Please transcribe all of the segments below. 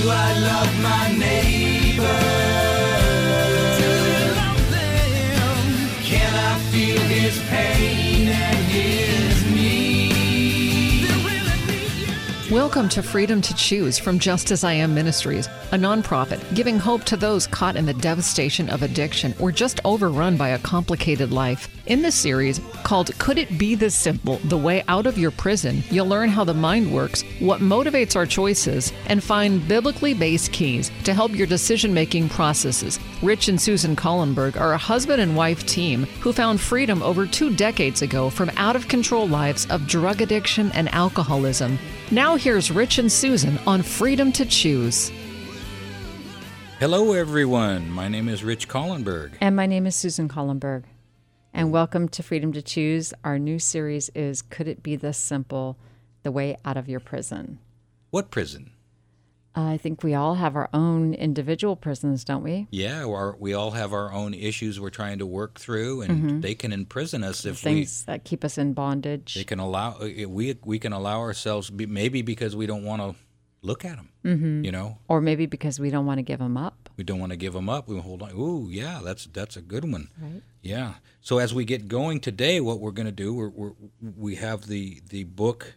Do I love my neighbor? Welcome to Freedom to Choose from Just As I Am Ministries, a nonprofit giving hope to those caught in the devastation of addiction or just overrun by a complicated life. In this series, called Could It Be This Simple? The Way Out of Your Prison, you'll learn how the mind works, what motivates our choices, and find biblically based keys to help your decision making processes. Rich and Susan Collenberg are a husband and wife team who found freedom over two decades ago from out of control lives of drug addiction and alcoholism. Now, here's Rich and Susan on Freedom to Choose. Hello, everyone. My name is Rich Collenberg. And my name is Susan Collenberg. And welcome to Freedom to Choose. Our new series is Could It Be This Simple? The Way Out of Your Prison. What prison? I think we all have our own individual prisons, don't we? Yeah, our, we all have our own issues we're trying to work through, and they can imprison us if we. Things that keep us in bondage. They can allow uh, we we can allow ourselves be, maybe because we don't want to look at them. Mm-hmm. You know, or maybe because we don't want to give them up. we don't want to give them up. We hold on. Ooh, yeah, that's that's a good one. Right. Yeah. So as we get going today, what we're going to do, we're, we're, we have the the book,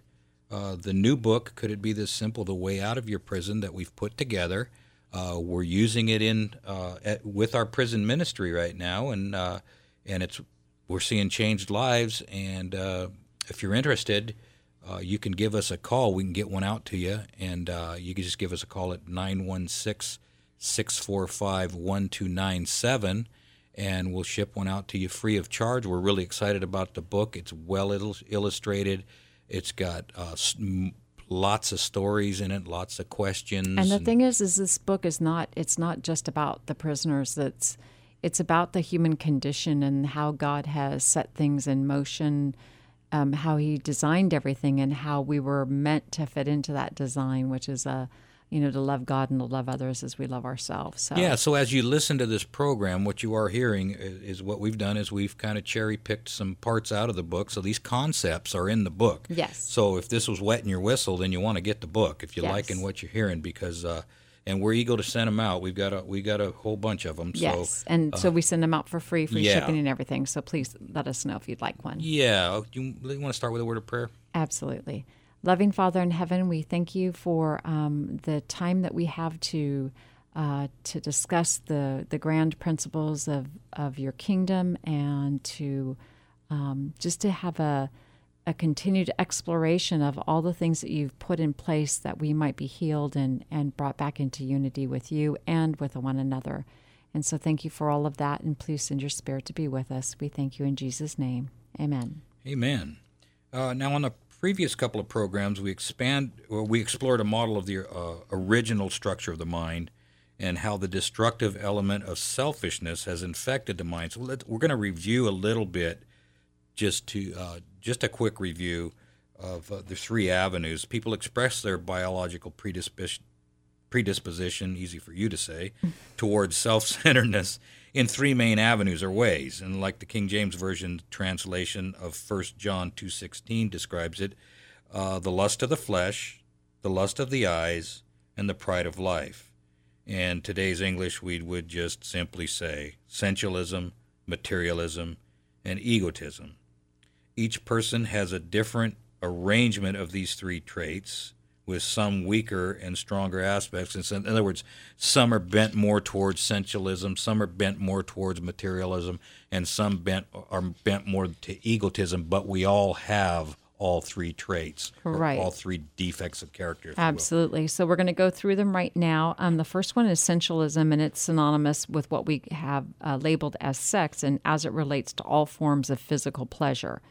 uh, the new book. Could it be this simple? The way out of your prison that we've put together. Uh, we're using it in uh, at, with our prison ministry right now, and uh, and it's we're seeing changed lives. And uh, if you're interested, you can give us a call. We can get one out to you, and you can just give us a call at 916 645 1297 and we'll ship one out to you free of charge. We're really excited about the book. It's well il- illustrated. It's got uh, lots of stories in it, lots of questions. And the thing is, is this book is not. It's not just about the prisoners. It's it's about the human condition and how God has set things in motion, um, how He designed everything, and how we were meant to fit into that design, which is a, you know, to love God and to love others as we love ourselves. So Yeah, so as you listen to this program, what you are hearing is what we've done is we've kind of cherry picked some parts out of the book. So these concepts are in the book. Yes. So if this was wetting your whistle, then you want to get the book if you're Yes. liking what you're hearing because, uh, and we're eager to send them out. We've got a we got a whole bunch of them. Yes, So and so we send them out for free, free yeah. shipping and everything. So please let us know if you'd like one. yeah, you, you want to start with a word of prayer? Absolutely. Loving Father in heaven, we thank you for um, the time that we have to uh, to discuss the the grand principles of of your kingdom and to um, just to have a a continued exploration of all the things that you've put in place that we might be healed and and brought back into unity with you and with one another. And so thank you for all of that and please send your spirit to be with us. We thank you in Jesus name. Amen. Amen. Uh, now, on the previous couple of programs, we expand, or we explored a model of the uh, original structure of the mind and how the destructive element of selfishness has infected the mind. So we're going to review a little bit, just to uh, just a quick review of uh, the three avenues. People express their biological predisposition predisposition, easy for you to say, towards self-centeredness in three main avenues or ways. And like the King James Version translation of 1 John 2.16 describes it, uh, the lust of the flesh, the lust of the eyes, and the pride of life. In today's English, we would just simply say sensualism, materialism, and egotism. Each person has a different arrangement of these three traits, with some weaker and stronger aspects. And so- In other words, some are bent more towards sensualism, some are bent more towards materialism, and some bent are bent more to egotism. But we all have all three traits, Right. all three defects of character. if you will. Absolutely. So we're going to go through them right now. Um, the first one is sensualism, and it's synonymous with what we have uh, labeled as sex, and as it relates to all forms of physical pleasure.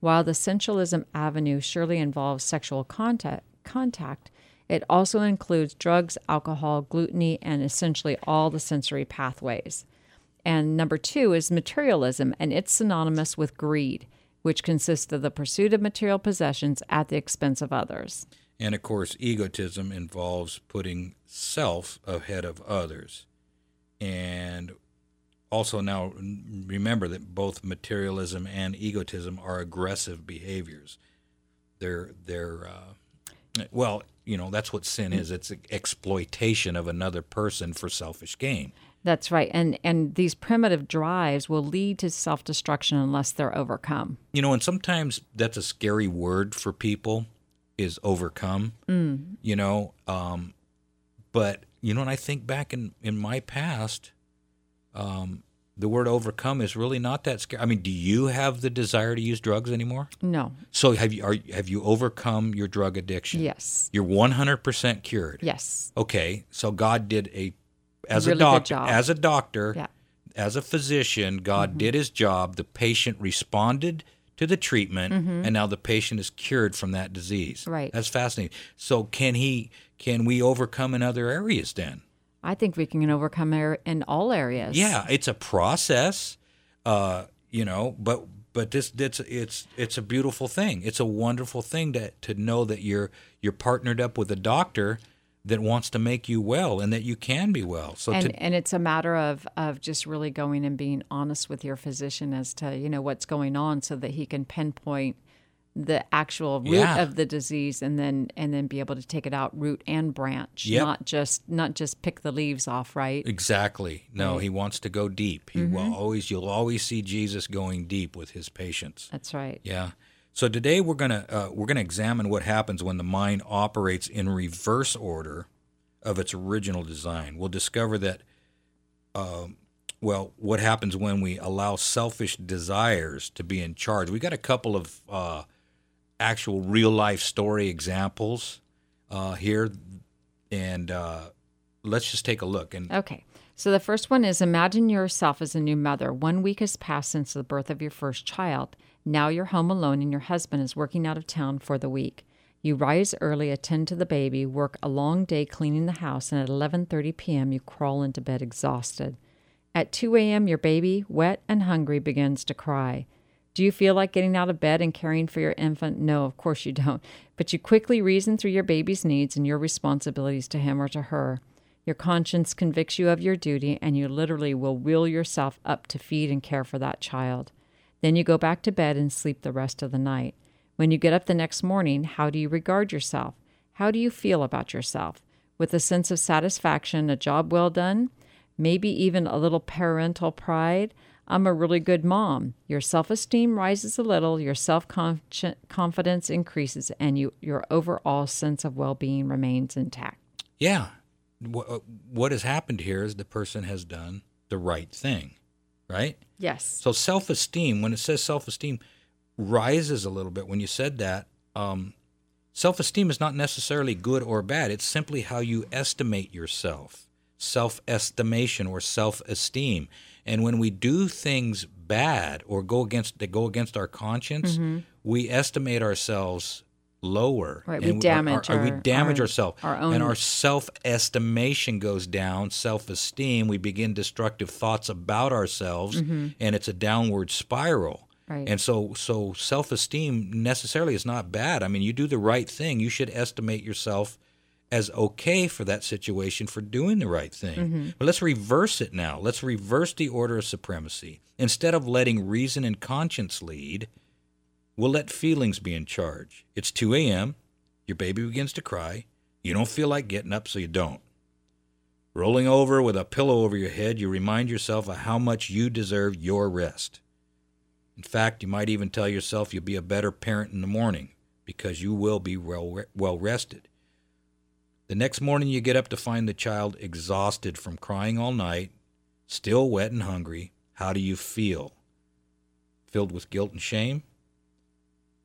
While the sensualism avenue surely involves sexual contact, contact, it also includes drugs, alcohol, gluttony, and essentially all the sensory pathways. And number two is materialism, and it's synonymous with greed, which consists of the pursuit of material possessions at the expense of others. And of course, egotism involves putting self ahead of others. And also, now remember that both materialism and egotism are aggressive behaviors. They're, they're uh, well, you know that's what sin is. It's exploitation of another person for selfish gain. That's right. And and these primitive drives will lead to self-destruction unless they're overcome. You know, and sometimes that's a scary word for people is overcome. Mm. You know, um, but you know, and I think back in in my past, um, the word overcome is really not that scary. I mean, do you have the desire to use drugs anymore? No. So have you are have you overcome your drug addiction? Yes. You're 100% cured. Yes. Okay. So God did a as Really a doctor as a doctor, Yeah. as a physician, God mm-hmm. did his job. The patient responded to the treatment mm-hmm. and now the patient is cured from that disease. Right. That's fascinating. So can he can we overcome in other areas then? I think we can overcome it in all areas. Yeah, it's a process, uh, you know, but but this it's it's it's a beautiful thing. It's a wonderful thing to to know that you're you're partnered up with a doctor that wants to make you well and that you can be well. So and to, and it's a matter of of just really going and being honest with your physician as to you know what's going on so that he can pinpoint the actual root Yeah. of the disease and then and then be able to take it out root and branch Yep. not just not just pick the leaves off right exactly. No, he wants to go deep. He Mm-hmm. will always you'll always see Jesus going deep with his patients. that's right Yeah. So today we're gonna uh, we're gonna examine what happens when the mind operates in reverse order of its original design. We'll discover that, um, well, what happens when we allow selfish desires to be in charge. We got a couple of uh, actual real life story examples uh, here, and uh, let's just take a look. And Okay. So the first one is imagine yourself as a new mother. One week has passed since the birth of your first child. Now you're home alone and your husband is working out of town for the week. You rise early, attend to the baby, work a long day cleaning the house, and at 11:30 p.m. you crawl into bed exhausted. At 2 a.m., your baby, wet and hungry, begins to cry. Do you feel like getting out of bed and caring for your infant? No, of course you don't. But you quickly reason through your baby's needs and your responsibilities to him or to her. Your conscience convicts you of your duty, and you literally will wheel yourself up to feed and care for that child. Then you go back to bed and sleep the rest of the night. When you get up the next morning, how do you regard yourself? How do you feel about yourself? With a sense of satisfaction, a job well done, maybe even a little parental pride. I'm a really good mom. Your self esteem rises a little, your self confidence increases, and you, your overall sense of well being remains intact. yeah, what, what has happened here is the person has done the right thing, right? Yes. So self esteem, when it says self esteem, rises a little bit. When you said that, um, self esteem is not necessarily good or bad. It's simply how you estimate yourself, self estimation or self esteem. And when we do things bad or go against that go against our conscience, mm-hmm. we estimate ourselves lower. Right, we And damage we our- damage our- ourselves, our own- and our self estimation goes down, self esteem. We begin destructive thoughts about ourselves, mm-hmm. and it's a downward spiral. Right. And so, so self esteem necessarily is not bad. I mean, you do the right thing. You should estimate yourself as okay for that situation for doing the right thing. Mm-hmm. But let's reverse it now. Let's reverse the order of supremacy. Instead of letting reason and conscience lead, we'll let feelings be in charge. It's 2 a.m. Your baby begins to cry. You don't feel like getting up, so you don't. Rolling over with a pillow over your head, you remind yourself of how much you deserve your rest. In fact, you might even tell yourself you'll be a better parent in the morning because you will be well, well rested. The next morning, you get up to find the child exhausted from crying all night, still wet and hungry. How do you feel? Filled with guilt and shame?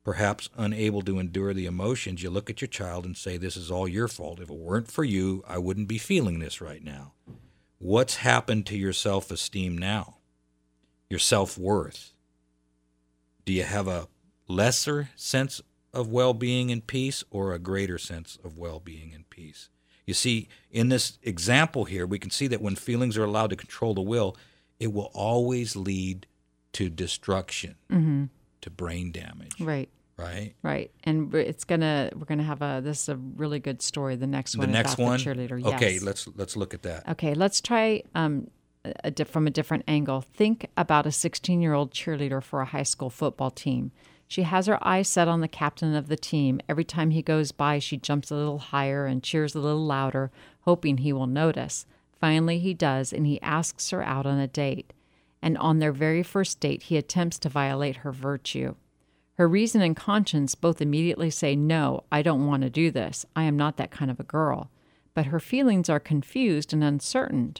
Perhaps unable to endure the emotions, you look at your child and say, This is all your fault. If it weren't for you, I wouldn't be feeling this right now. What's happened to your self esteem now? Your self worth? Do you have a lesser sense of well being and peace or a greater sense of well being and peace? You see, in this example here, we can see that when feelings are allowed to control the will, it will always lead to destruction, to brain damage, Right. right? Right, and it's gonna we're gonna have a this is a really good story. The next one. The next one, the cheerleader. okay, let's let's look at that. Okay, let's try um, a, a from a different angle. Think about a 16 year old cheerleader for a high school football team. She has her eyes set on the captain of the team. Every time he goes by, she jumps a little higher and cheers a little louder, hoping he will notice. Finally, he does, and he asks her out on a date. And on their very first date, he attempts to violate her virtue. Her reason and conscience both immediately say, No, I don't want to do this. I am not that kind of a girl. But her feelings are confused and uncertain.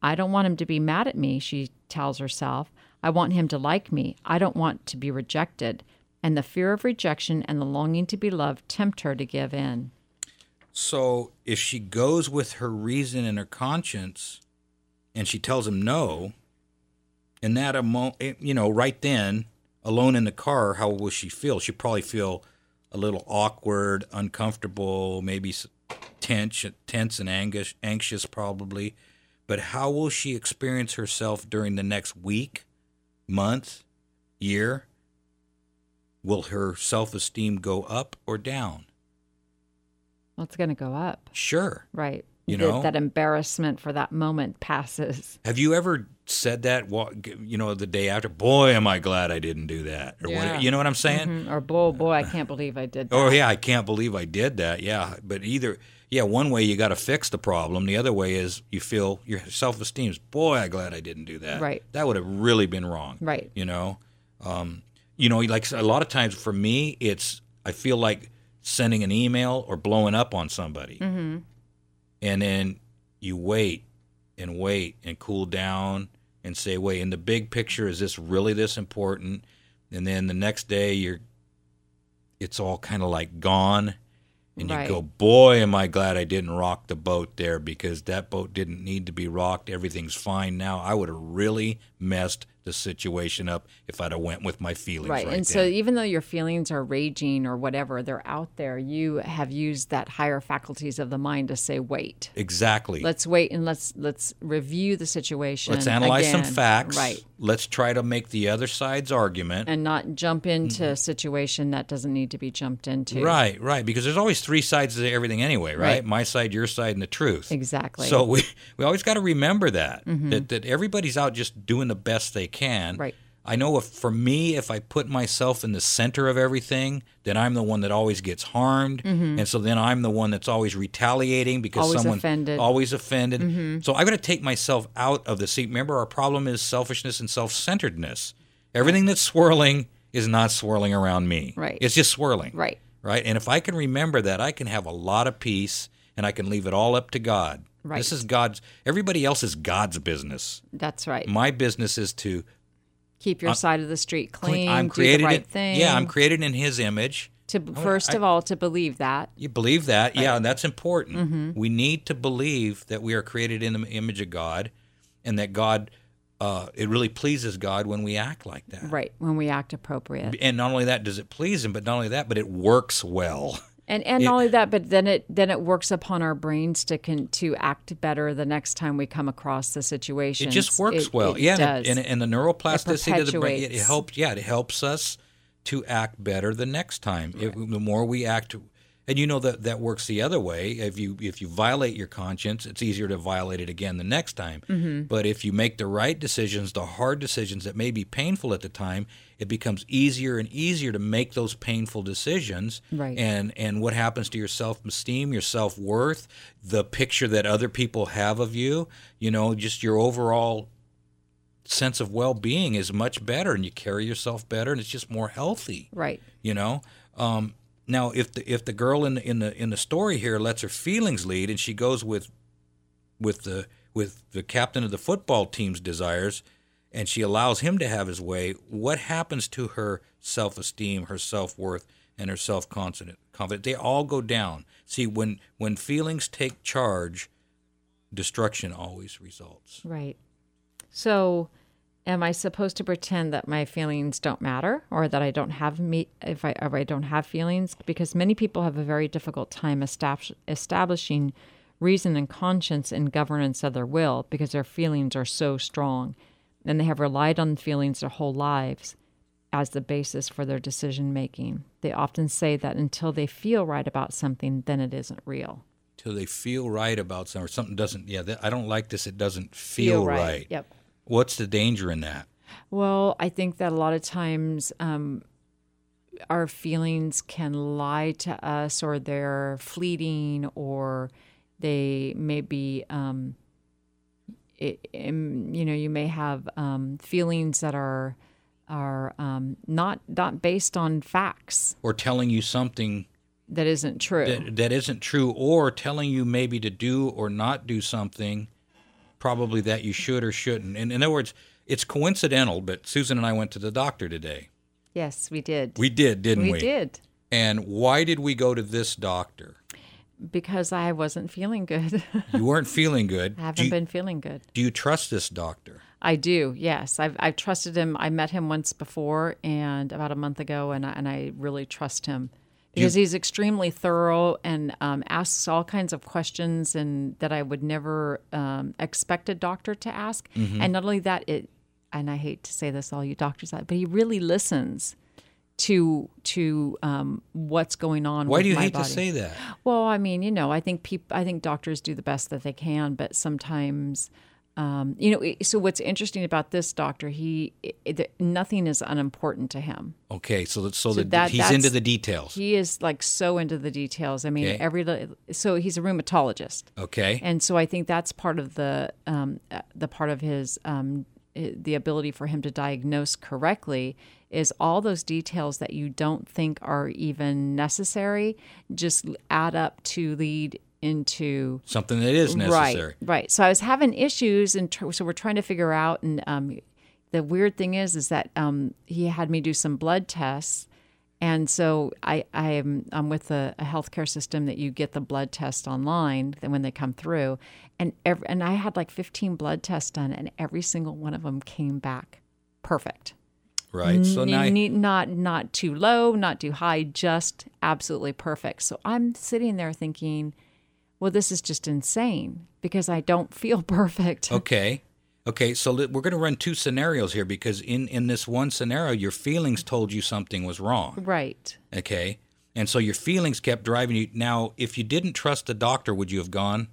I don't want him to be mad at me, she tells herself. I want him to like me. I don't want to be rejected. And the fear of rejection and the longing to be loved tempt her to give in. So if she goes with her reason and her conscience, and she tells him no, in that emo- eh, you know, right then, alone in the car, how will she feel? She'll probably feel a little awkward, uncomfortable, maybe tense, tense and anxious, anxious probably. But how will she experience herself during the next week, month, year? Will her self-esteem go up or down? Well, it's going to go up. Sure. Right. You That- know? that embarrassment for that moment passes. Have you ever said that? You know, the day after, boy, am I glad I didn't do that, or Yeah. what? You know what I'm saying? Mm, Or, boy, boy, I can't believe I did that. Oh yeah, I can't believe I did that. Yeah, but either yeah, one way you got to fix the problem. The other way is you feel your self esteem's. Boy, I'm glad I didn't do that. Right. That would have really been wrong. Right. You know, um, you know, like a lot of times for me, it's I feel like sending an email or blowing up on somebody, Mm-hmm. and then you wait and wait and cool down and say, wait, in the big picture, is this really this important? And then the next day, you're, it's all kind of like gone. And Right. you go, boy, am I glad I didn't rock the boat there because that boat didn't need to be rocked. Everything's fine now. I would have really messed the situation up if I'd have went with my feelings Right. right, and so even though your feelings are raging or whatever, they're out there, you have used that higher faculties of the mind to say, wait. exactly. Let's wait and let's let's review the situation. Let's analyze some facts. Right. Let's try to make the other side's argument. And not jump into a situation that doesn't need to be jumped into. Mm-hmm. Right, right. Because there's always three sides to everything anyway, right? Right. My side, your side, and the truth. Exactly. Mm-hmm. So we we always got to remember that that that everybody's out just doing the best they can. Right. I know if for me, if I put myself in the center of everything, then I'm the one that always gets harmed, and so then I'm the one that's always retaliating because Mm-hmm. Always someone offended. Mm-hmm. always offended. So I've got to take myself out of the seat. Remember, our problem is selfishness and self-centeredness. Everything that's swirling is not swirling around me. Right. It's just swirling Right. right? And if I can remember that, I can have a lot of peace and I can leave it all up to God. Right. This is God's, everybody else is God's business. That's right. My business is to Keep your side of the street clean. I'm do created the right in, thing. Yeah, I'm created in His image. to first of all to believe that. You believe that? Yeah, and that's important. We need to believe that we are created in the image of God and that God, uh, it really pleases God when we act like that. Right. When we act appropriate. And not only that does it please Him, but not only that, but it works well. And and not only that, but then it then it works upon our brains to can to act better the next time we come across the situation. It just works well. yeah, and, does. and, and the neuroplasticity of the brain, it, it helps. Yeah, it helps us to act better the next time. If, the more we act, and you know that that works the other way. If you if you violate your conscience, it's easier to violate it again the next time. Mm-hmm. But if you make the right decisions, the hard decisions that may be painful at the time, it becomes easier and easier to make those painful decisions. Right. And and what happens to your self esteem, your self worth, the picture that other people have of you, you know, just your overall sense of well-being is much better and you carry yourself better and it's just more healthy right. you know um, now if the if the girl in the in the in the story here lets her feelings lead and she goes with with the with the captain of the football team's desires and she allows him to have his way what happens to her self-esteem her self-worth and her self-confidence confidence they all go down. See when when feelings take charge destruction always results. Right. So, am I supposed to pretend that my feelings don't matter, or that I don't have me if I if I don't have feelings? Because many people have a very difficult time establish, establishing reason and conscience in governance of their will because their feelings are so strong, and they have relied on feelings their whole lives as the basis for their decision making. They often say that until they feel right about something, then it isn't real. till they feel right about something or something doesn't yeah that, i don't like this it doesn't feel, right. Yep. What's the danger in that Well, I think that a lot of times um, our feelings can lie to us, or they're fleeting, or they may be. Um, it, um, you know, you may have um, feelings that are are um, not not based on facts Or telling you something that isn't true. that, that isn't true, or telling you maybe to do or not do something, probably that you should or shouldn't. And in other words, it's coincidental, but Susan and I went to the doctor today. yes, we did. We did, didn't we? we did And why did we go to this doctor? because I wasn't feeling good. You weren't feeling good. I haven't you, been feeling good. do you trust this doctor? I do. Yes, I've I've trusted him. I met him once before, and about a month ago, and I, and I really trust him because he's extremely thorough and um, asks all kinds of questions and that I would never um, expect a doctor to ask. Mm-hmm. And not only that, it and I hate to say this, all you doctors out, but he really listens to to um, what's going on. Why do you hate body. to say that? Well, I mean, you know, I think people, I think doctors do the best that they can, but sometimes, um, you know. So what's interesting about this doctor, he, it, nothing is unimportant to him. Okay, so that, so, that, that- he's into the details. He is like so into the details. I mean, Okay. every so he's a rheumatologist, Okay, and so I think that's part of the um, uh, the part of his um, the ability for him to diagnose correctly is all those details that you don't think are even necessary just add up to lead into something that is necessary. Right, right. So I was having issues, and tr- so we're trying to figure out. And um, the weird thing is, is that um, he had me do some blood tests, and so I, I am I'm with a, a healthcare system that you get the blood test online then when they come through, and every, and I had like 15 blood tests done, and every single one of them came back perfect. Right. So now, ne- not not too low, not too high, just absolutely perfect. So I'm sitting there thinking, well, this is just insane because I don't feel perfect. okay, okay. So we're going to run two scenarios here because in in this one scenario, your feelings told you something was wrong. Right. Okay, and so your feelings kept driving you. Now, if you didn't trust the doctor, would you have gone?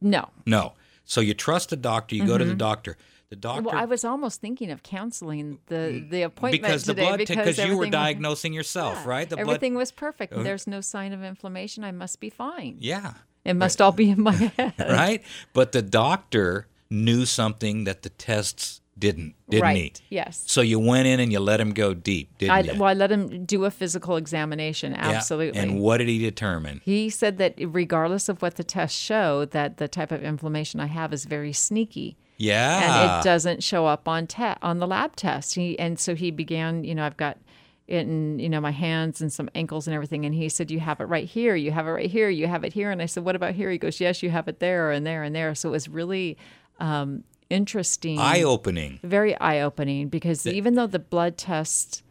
No. No. So you trust the doctor. You go to the mm-hmm. doctor. The doctor. Well, I was almost thinking of canceling the the appointment because the blood because because you were everything was- diagnosing yourself, Yeah, right? The everything was perfect. Uh, There's no sign of inflammation. I must be fine. Yeah. It must all be in my head. Right. But the doctor knew something that the tests didn't, didn't right. he? Yes. So you went in and you let him go deep, didn't I, you? well, I let him do a physical examination. Yeah. Absolutely. And what did he determine? He said that regardless of what the tests show, that the type of inflammation I have is very sneaky. Yeah. and it doesn't show up on te- on the lab test. He and so he began, you know, I've got it in, you know, my hands and some ankles and everything. And he said, You have it right here, you have it right here, you have it here. And I said, What about here? He goes, Yes, you have it there and there and there. So it was really um, interesting. Eye opening. very eye opening because even though the blood test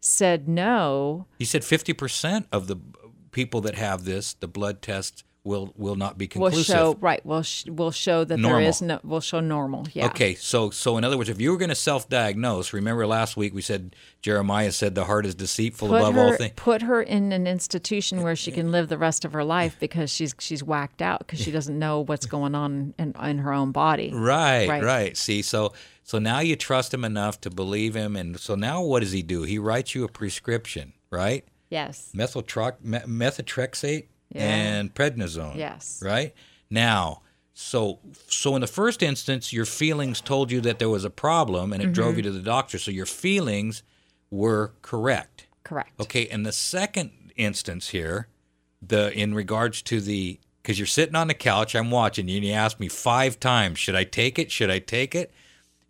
said no, He said 50% of the people that have this, the blood tests will will not be conclusive. We'll show right We'll sh- will show that Normal. there is no We'll show normal. Yeah. Okay, so so in other words, if you were going to self-diagnose, remember last week we said Jeremiah said the heart is deceitful put above her, all things. put her in an institution where she can live the rest of her life because she's she's whacked out because she doesn't know what's going on in, in her own body. Right, right, Right. See, so so now you trust him enough to believe him, and so now what does he do? He writes you a prescription, right? Yes. Methotrexate Yeah. and prednisone. Yes. Right now, so so in the first instance, your feelings told you that there was a problem, and it drove Mm-hmm. you to the doctor. So your feelings were correct. Correct. Okay, in the second instance here, the in regards to the because you're sitting on the couch, I'm watching you, and you asked me five times, should I take it? Should I take it?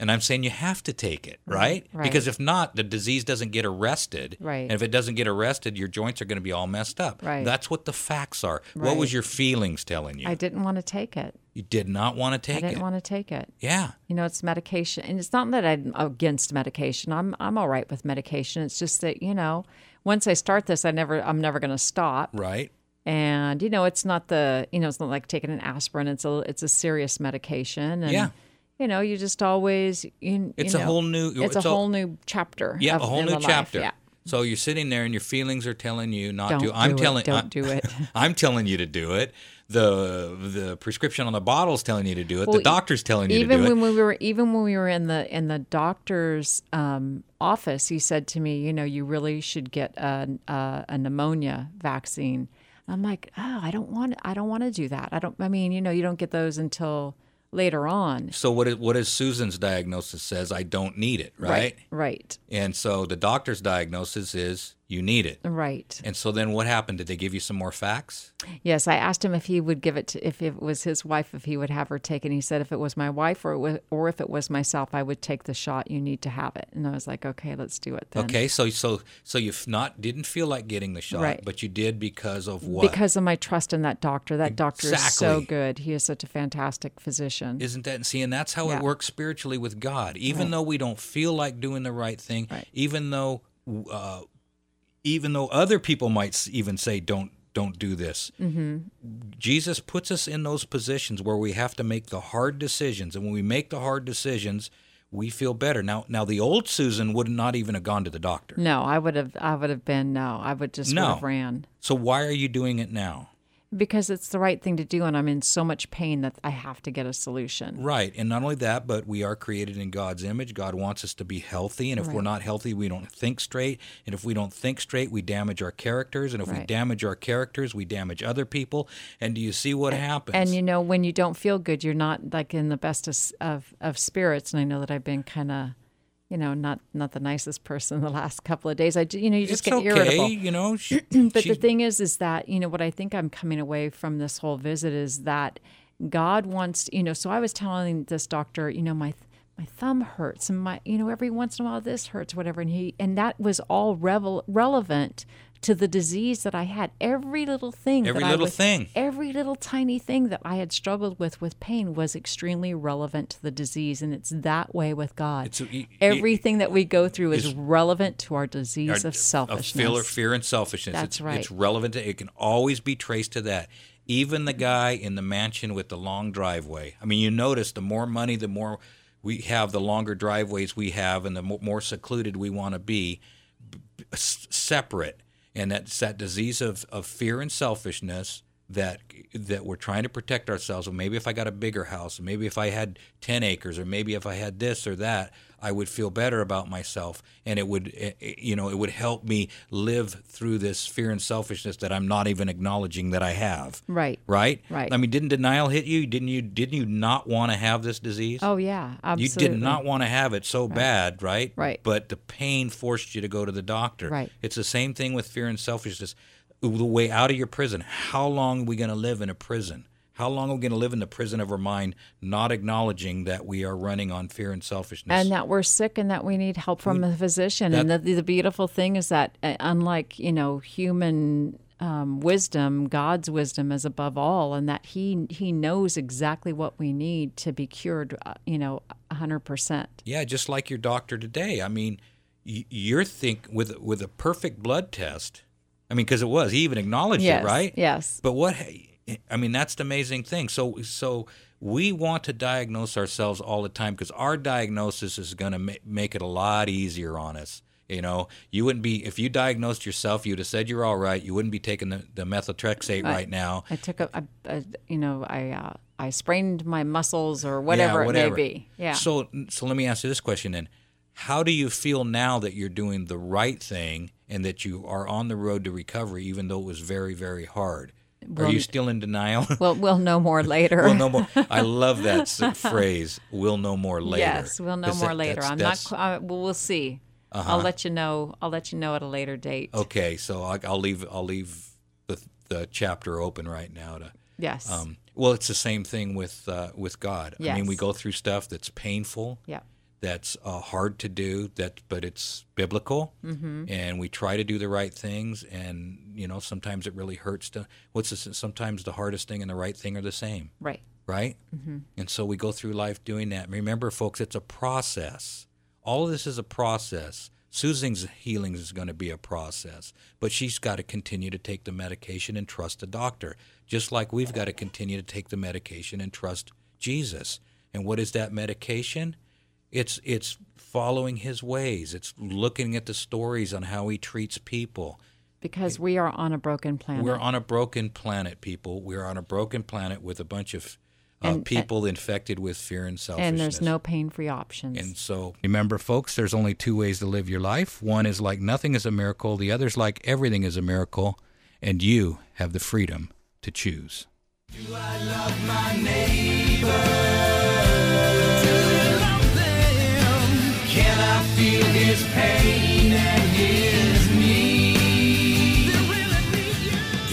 And I'm saying you have to take it, mm-hmm. right? right. Because if not, the disease doesn't get arrested. Right. And if it doesn't get arrested, your joints are going to be all messed up. Right. That's what the facts are. Right. What was your feelings telling you? I didn't want to take it. you did not want to take it. I didn't it. want to take it. yeah. You know, it's medication, and it's not that I'm against medication. I'm I'm all right with medication. It's just that you know, once I start this, I never I'm never going to stop. Right. and you know it's not the you know it's not like taking an aspirin it's a it's a serious medication and Yeah. You know you just always you, It's you a whole new- it's, it's a a- whole new chapter Yeah, of, a whole new chapter. yeah So you're sitting there and your feelings are telling you not Don't to. I'm do it. telling Don't I'm, do it. I'm telling you to do it. The the prescription on the bottle's telling you to do it. Well, the doctor's telling you to do it. even when we were even when we were in the in the doctor's um, office, he said to me, you know, you really should get a a, a pneumonia vaccine. I'm like, oh, I don't want I don't want to do that. I don't. I mean, you know, you don't get those until later on. So what is what is Susan's diagnosis says I don't need it, right? Right. And so the doctor's diagnosis is you need it. Right. And so then what happened? Did they give you some more facts? Yes, I asked him if he would give it to if it was his wife, if he would have her take it. And he said if it was my wife or it was, or if it was myself, I would take the shot. You need to have it. And I was like, okay, let's do it then. Okay, so so so you not didn't feel like getting the shot, Right. but you did because of what? Because of my trust in that doctor. That doctor is so good. He is such a fantastic physician. Isn't that see? And that's how Yeah. it works spiritually with God. Even though we don't feel like doing the right thing, Right. even though, uh, even though other people might even say, "Don't don't do this," Mm-hmm. Jesus puts us in those positions where we have to make the hard decisions, and when we make the hard decisions, we feel better. Now, now the old Susan would not even have gone to the doctor. no, I would have. I would have been no. I would just would have ran So why are you doing it now? Because it's the right thing to do, and I'm in so much pain that I have to get a solution. Right. And not only that, but we are created in God's image. God wants us to be healthy. And if we're not healthy, we don't think straight. And if we don't think straight, we damage our characters. And if we damage our characters, we damage other people. And do you see what happens? And you know, when you don't feel good, you're not like in the best of of, of spirits. And I know that I've been kind of, you know, not not the nicest person the last couple of days. I, you know, you just it's get okay. irritable. You know, she, But the thing is, is that you know what I think I'm coming away from this whole visit is that God wants, you know. So I was telling this doctor, you know, my my thumb hurts and my, you know, every once in a while this hurts, whatever, and he and that was all revel, relevant to the disease that I had. Every little thing, Every that I little was- thing. every little tiny thing that I had struggled with with pain was extremely relevant to the disease, and it's that way with God. Y- Everything that we go through is relevant to our disease Our- of selfishness. fear, fear and selfishness. That's it's, right. It's relevant. To, it can always be traced to that. Even the guy in the mansion with the long driveway. I mean, you notice the more money, the more we have, the longer driveways we have, and the more secluded we want to be, b- b- s- separate. And that's that disease of, of fear and selfishness that that we're trying to protect ourselves. Well, maybe if I got a bigger house, maybe if I had ten acres, or maybe if I had this or that, I would feel better about myself, and it would, eh, eh, you know, it would help me live through this fear and selfishness that I'm not even acknowledging that I have. Right. Right. Right. I mean, didn't denial hit you? Didn't you? Didn't you not want to have this disease? Oh yeah, absolutely. You did not want to have it so bad, right? Right. But the pain forced you to go to the doctor. Right. It's the same thing with fear and selfishness. The way out of your prison. How long are we going to live in a prison? How long are we going to live in the prison of our mind, not acknowledging that we are running on fear and selfishness? and that we're sick and that we need help from a physician. and the, the beautiful thing is that, uh, unlike you know human um, wisdom, God's wisdom is above all, and that He He knows exactly what we need to be cured. Uh, you know, hundred percent. Yeah, just like your doctor today. I mean, y- you're think with with a perfect blood test. I mean, because it was he even acknowledged Yes, it, right? yes. But what? I mean, that's the amazing thing. So so we want to diagnose ourselves all the time because our diagnosis is going to ma- make it a lot easier on us. You know, you wouldn't be if you diagnosed yourself, you'd have said you're all right. You wouldn't be taking the, the methotrexate right now. I took a, a, a you know, I uh, I sprained my muscles or whatever, yeah, whatever. it may be. Yeah. So so let me ask you this question then. How do you feel now that you're doing the right thing and that you are on the road to recovery, even though it was very, very hard? Are you still in denial? well, we'll know more later. we'll know more. I love that phrase. We'll know more later. Yes, we'll know more that- later. that's- I'm that's- not. Uh, well, we'll see. I'll let you know. I'll let you know at a later date. Okay, so I, I'll leave. I'll leave the the chapter open right now to. Yes. Um, well, it's the same thing with uh, with God. Yes. I mean, we go through stuff that's painful. yeah. That's uh, hard to do that but it's biblical. Mm-hmm. and we try to do the right things and you know sometimes it really hurts to what's the, sometimes the hardest thing and the right thing are the same. Right. right? Mm-hmm. and so we go through life doing that. Remember folks it's a process. All of this is a process. Susan's healing is going to be a process but she's got to continue to take the medication and trust the doctor just like we've got to continue to take the medication and trust jesus. And what is that medication It's it's following his ways. It's looking at the stories on how he treats people. Because we are on a broken planet. We're on a broken planet, people. We're on a broken planet with a bunch of uh, And- people infected with fear and selfishness. and there's no pain free options. And so remember, folks, there's only two ways to live your life. One is like nothing is a miracle, the other is like everything is a miracle, and you have the freedom to choose.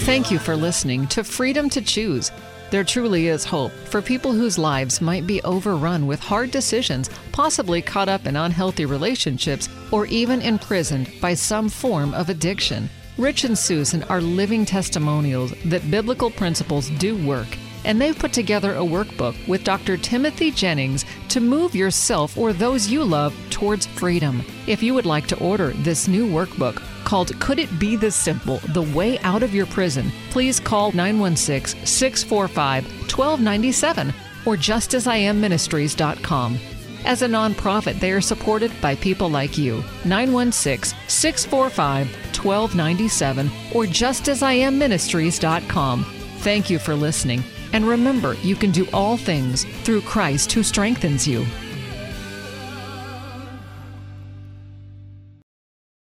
Thank you for listening to Freedom to Choose. There truly is hope for people whose lives might be overrun with hard decisions, possibly caught up in unhealthy relationships, or even imprisoned by some form of addiction. Rich and Susan are living testimonials that biblical principles do work, and they've put together a workbook with Dr. Timothy Jennings to move yourself or those you love towards freedom. If you would like to order this new workbook called Could It Be This Simple? The Way Out of Your Prison, please call 916 645 1297 or justasIamministries.com. As a nonprofit, they are supported by people like you. 916 645 1297 or justasIamministries.com. Thank you for listening. And remember, you can do all things through Christ who strengthens you.